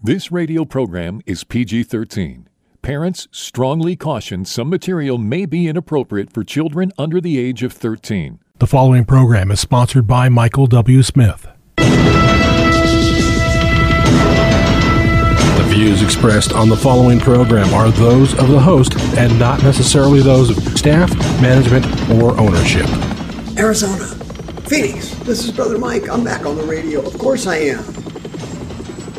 This radio program is PG 13. Parents strongly caution some material may be inappropriate for children under the age of 13. The following program is sponsored by Michael W. Smith. The views expressed on the following program are those of the host and not necessarily those of staff, management, or ownership. Arizona, Phoenix, this is Brother Mike. I'm back on the radio. Of course I am.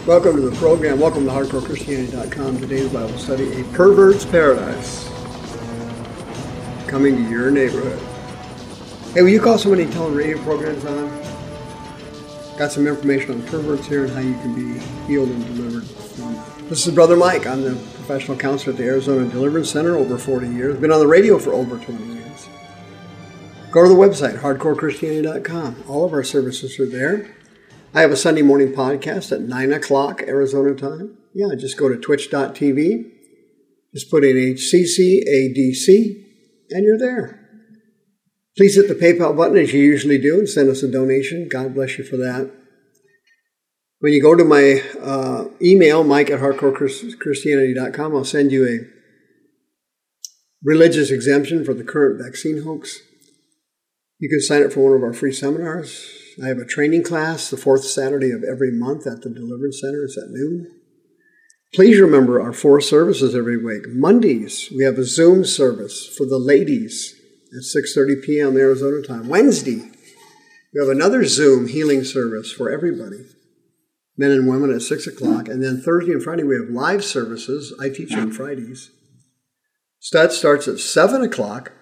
Welcome to the program. Welcome to HardcoreChristianity.com. Today's Bible study, A Pervert's Paradise. Coming to your neighborhood. Hey, will you call somebody and tell them radio programs on? Got some information on perverts here and how you can be healed and delivered. This is Brother Mike. I'm the professional counselor at the Arizona Deliverance Center over 40 years. Been on the radio for over 20 years. Go to the website, hardcorechristianity.com. All of our services are there. I have a Sunday morning podcast at 9 o'clock Arizona time. Yeah, just go to twitch.tv, just put in HCCADC, and you're there. Please hit the PayPal button as you usually do and send us a donation. God bless you for that. When you go to my uh, email, mike at hardcorechristianity.com, I'll send you a religious exemption for the current vaccine hoax. You can sign up for one of our free seminars. I have a training class the fourth Saturday of every month at the Deliverance Center. It's at noon. Please remember our four services every week. Mondays, we have a Zoom service for the ladies at 6.30 p.m. Arizona time. Wednesday, we have another Zoom healing service for everybody, men and women at 6 o'clock. And then Thursday and Friday, we have live services. I teach on Fridays. Stud starts at 7 o'clock.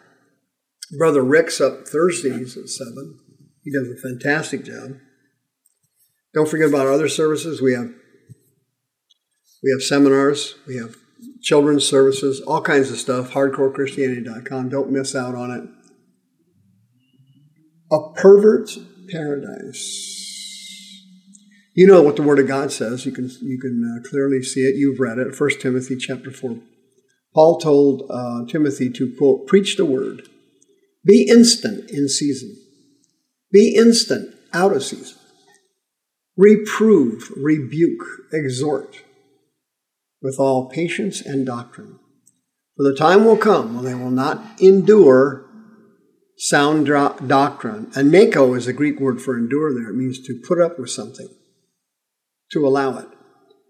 Brother Rick's up Thursdays at 7. He does a fantastic job. Don't forget about our other services. We have we have seminars, we have children's services, all kinds of stuff. HardcoreChristianity.com. Don't miss out on it. A pervert's paradise. You know what the Word of God says. You can you can uh, clearly see it. You've read it. 1 Timothy chapter four. Paul told uh, Timothy to quote, "Preach the word. Be instant in season." Be instant, out of season. Reprove, rebuke, exhort with all patience and doctrine. For the time will come when they will not endure sound doctrine. And mako is a Greek word for endure there. It means to put up with something, to allow it.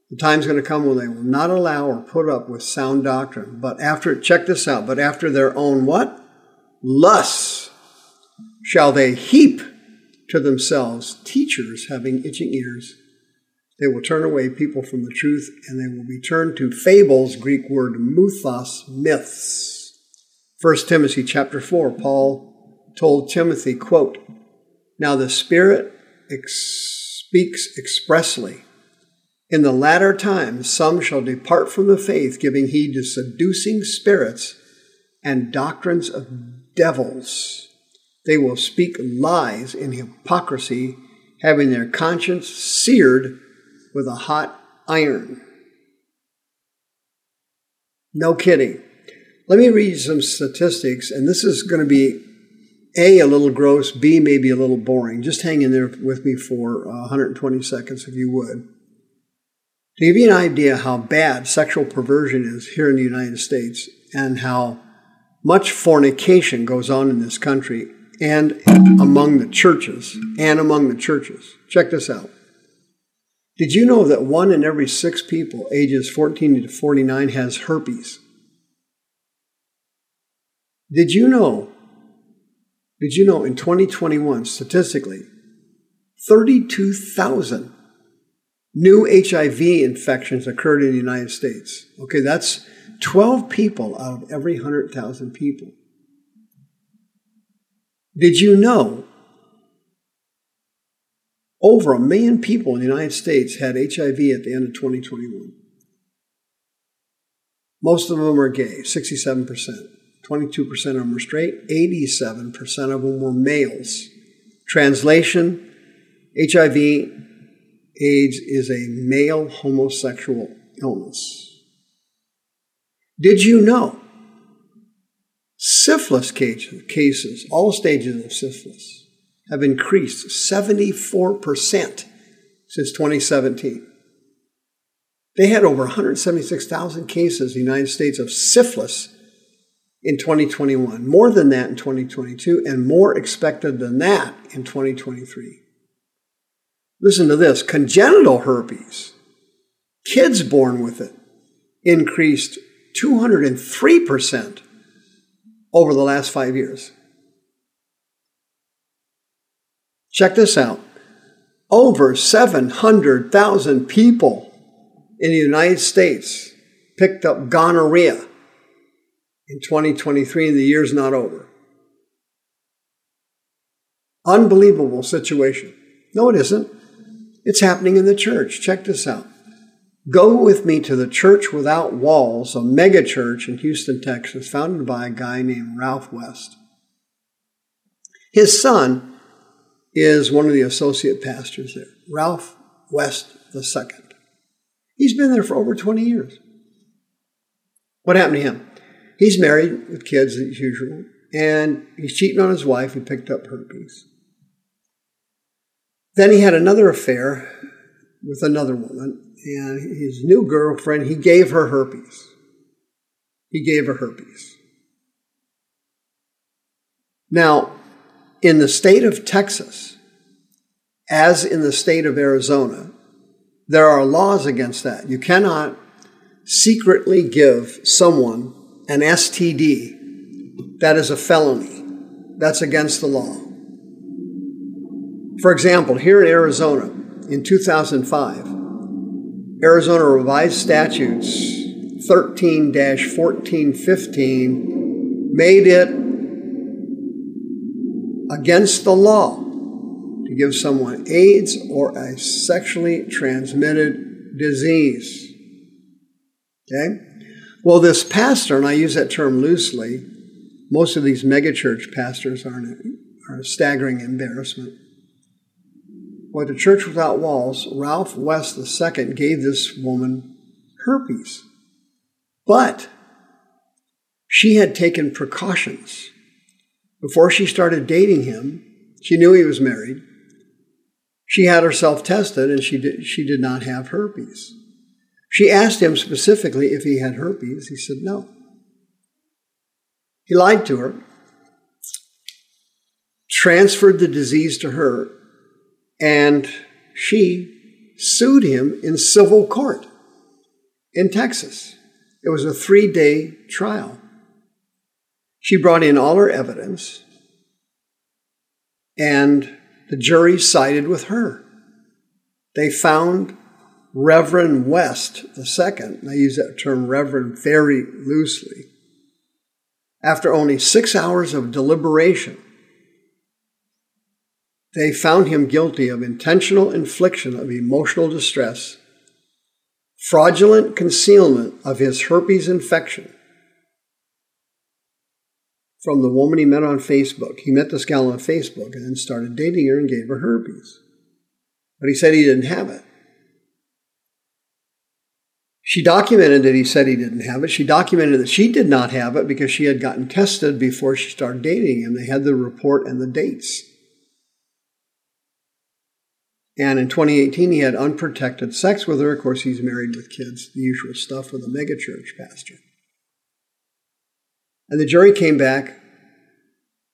The time's going to come when they will not allow or put up with sound doctrine. But after, check this out, but after their own what? Lusts shall they heap to themselves teachers having itching ears. They will turn away people from the truth and they will be turned to fables, Greek word muthos, myths. 1 Timothy chapter 4, Paul told Timothy, quote, Now the Spirit ex- speaks expressly. In the latter times, some shall depart from the faith, giving heed to seducing spirits and doctrines of devils they will speak lies in hypocrisy, having their conscience seared with a hot iron. No kidding. Let me read you some statistics, and this is going to be A, a little gross, B, maybe a little boring. Just hang in there with me for uh, 120 seconds if you would. To give you an idea how bad sexual perversion is here in the United States and how much fornication goes on in this country, and among the churches, and among the churches. Check this out. Did you know that one in every six people ages 14 to 49 has herpes? Did you know? Did you know in 2021, statistically, 32,000 new HIV infections occurred in the United States? Okay, that's 12 people out of every 100,000 people. Did you know over a million people in the United States had HIV at the end of 2021? Most of them are gay, 67%. 22% of them were straight, 87% of them were males. Translation HIV AIDS is a male homosexual illness. Did you know Syphilis cases, all stages of syphilis, have increased 74% since 2017. They had over 176,000 cases in the United States of syphilis in 2021, more than that in 2022, and more expected than that in 2023. Listen to this congenital herpes, kids born with it, increased 203% over the last five years. Check this out over 700,000 people in the United States picked up gonorrhea in 2023, and the year's not over. Unbelievable situation. No, it isn't. It's happening in the church. Check this out. Go with me to the Church Without Walls, a mega church in Houston, Texas, founded by a guy named Ralph West. His son is one of the associate pastors there, Ralph West II. He's been there for over 20 years. What happened to him? He's married with kids as usual, and he's cheating on his wife. He picked up herpes. Then he had another affair with another woman, and his new girlfriend, he gave her herpes. He gave her herpes. Now, in the state of Texas, as in the state of Arizona, there are laws against that. You cannot secretly give someone an STD, that is a felony. That's against the law. For example, here in Arizona, in 2005, Arizona revised statutes 13 1415 made it against the law to give someone AIDS or a sexually transmitted disease. Okay? Well, this pastor, and I use that term loosely, most of these megachurch pastors are, are a staggering embarrassment. Well, the Church Without Walls, Ralph West II gave this woman herpes. But she had taken precautions. Before she started dating him, she knew he was married. She had herself tested and she did, she did not have herpes. She asked him specifically if he had herpes. He said no. He lied to her, transferred the disease to her, and she sued him in civil court in Texas. It was a three day trial. She brought in all her evidence, and the jury sided with her. They found Reverend West II, I use that term Reverend very loosely, after only six hours of deliberation, they found him guilty of intentional infliction of emotional distress, fraudulent concealment of his herpes infection from the woman he met on Facebook. He met this gal on Facebook and then started dating her and gave her herpes. But he said he didn't have it. She documented that he said he didn't have it. She documented that she did not have it because she had gotten tested before she started dating him. They had the report and the dates. And in 2018, he had unprotected sex with her. Of course, he's married with kids, the usual stuff with a megachurch pastor. And the jury came back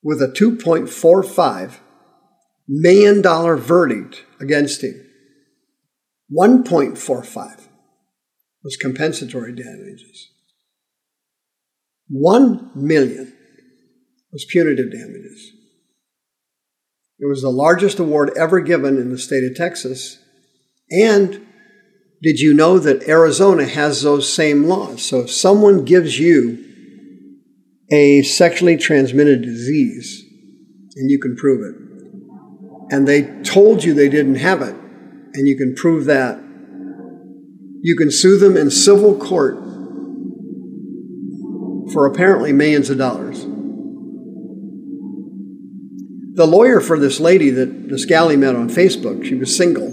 with a $2.45 million verdict against him. 1.45 was compensatory damages. One million was punitive damages. It was the largest award ever given in the state of Texas. And did you know that Arizona has those same laws? So if someone gives you a sexually transmitted disease and you can prove it, and they told you they didn't have it, and you can prove that you can sue them in civil court for apparently millions of dollars. The lawyer for this lady that this galley met on Facebook, she was single.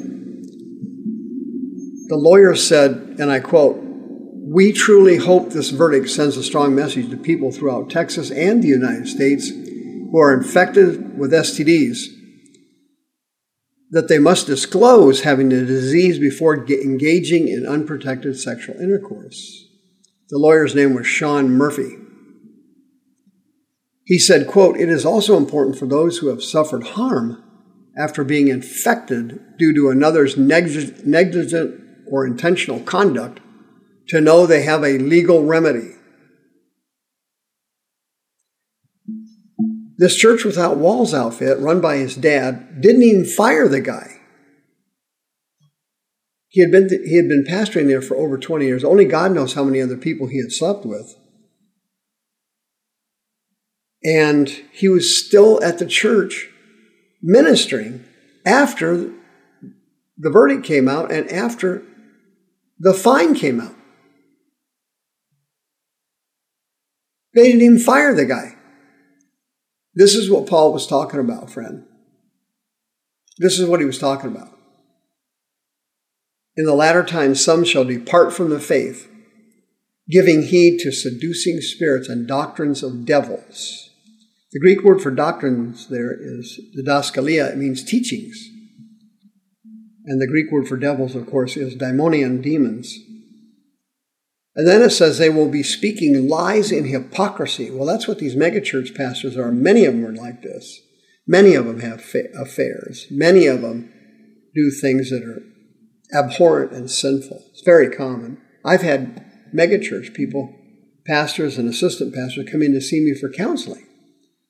The lawyer said, and I quote, We truly hope this verdict sends a strong message to people throughout Texas and the United States who are infected with STDs that they must disclose having the disease before engaging in unprotected sexual intercourse. The lawyer's name was Sean Murphy. He said, quote, It is also important for those who have suffered harm after being infected due to another's negligent or intentional conduct to know they have a legal remedy. This Church Without Walls outfit, run by his dad, didn't even fire the guy. He had been he had been pastoring there for over 20 years. Only God knows how many other people he had slept with. And he was still at the church ministering after the verdict came out and after the fine came out. They didn't even fire the guy. This is what Paul was talking about, friend. This is what he was talking about. In the latter times, some shall depart from the faith, giving heed to seducing spirits and doctrines of devils the Greek word for doctrines there is didaskalia. It means teachings. And the Greek word for devils, of course, is daimonion, demons. And then it says they will be speaking lies in hypocrisy. Well, that's what these megachurch pastors are. Many of them are like this. Many of them have affairs. Many of them do things that are abhorrent and sinful. It's very common. I've had megachurch people, pastors and assistant pastors, come in to see me for counseling.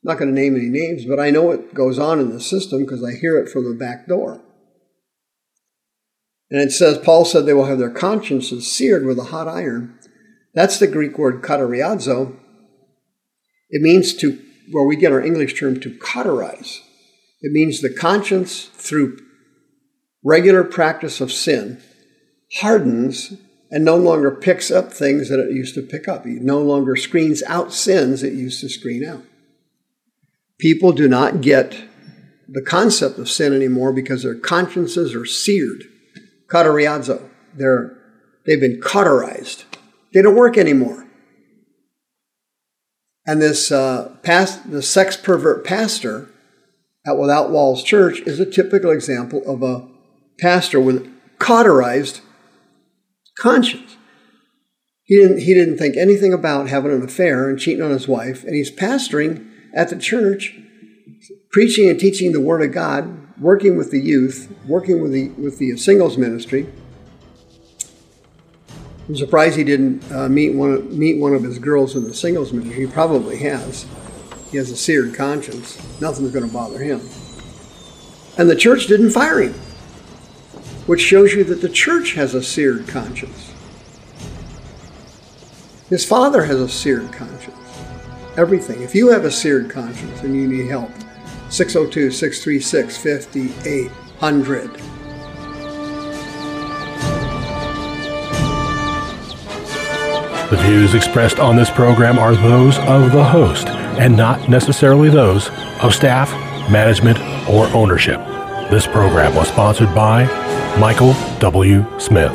Not going to name any names, but I know what goes on in the system because I hear it from the back door. And it says, Paul said they will have their consciences seared with a hot iron. That's the Greek word kateriazo. It means to, where we get our English term to cauterize. It means the conscience through regular practice of sin hardens and no longer picks up things that it used to pick up. It no longer screens out sins it used to screen out people do not get the concept of sin anymore because their consciences are seared. Kateriazo. They're, they've been cauterized. They don't work anymore. And this uh, past, the sex pervert pastor at Without Walls Church is a typical example of a pastor with cauterized conscience. He didn't, he didn't think anything about having an affair and cheating on his wife, and he's pastoring at the church, preaching and teaching the Word of God, working with the youth, working with the with the singles ministry. I'm surprised he didn't uh, meet one of, meet one of his girls in the singles ministry. He probably has. He has a seared conscience. Nothing's going to bother him. And the church didn't fire him, which shows you that the church has a seared conscience. His father has a seared conscience everything. If you have a seared conscience and you need help, 602 636 5800. The views expressed on this program are those of the host and not necessarily those of staff, management, or ownership. This program was sponsored by Michael W. Smith.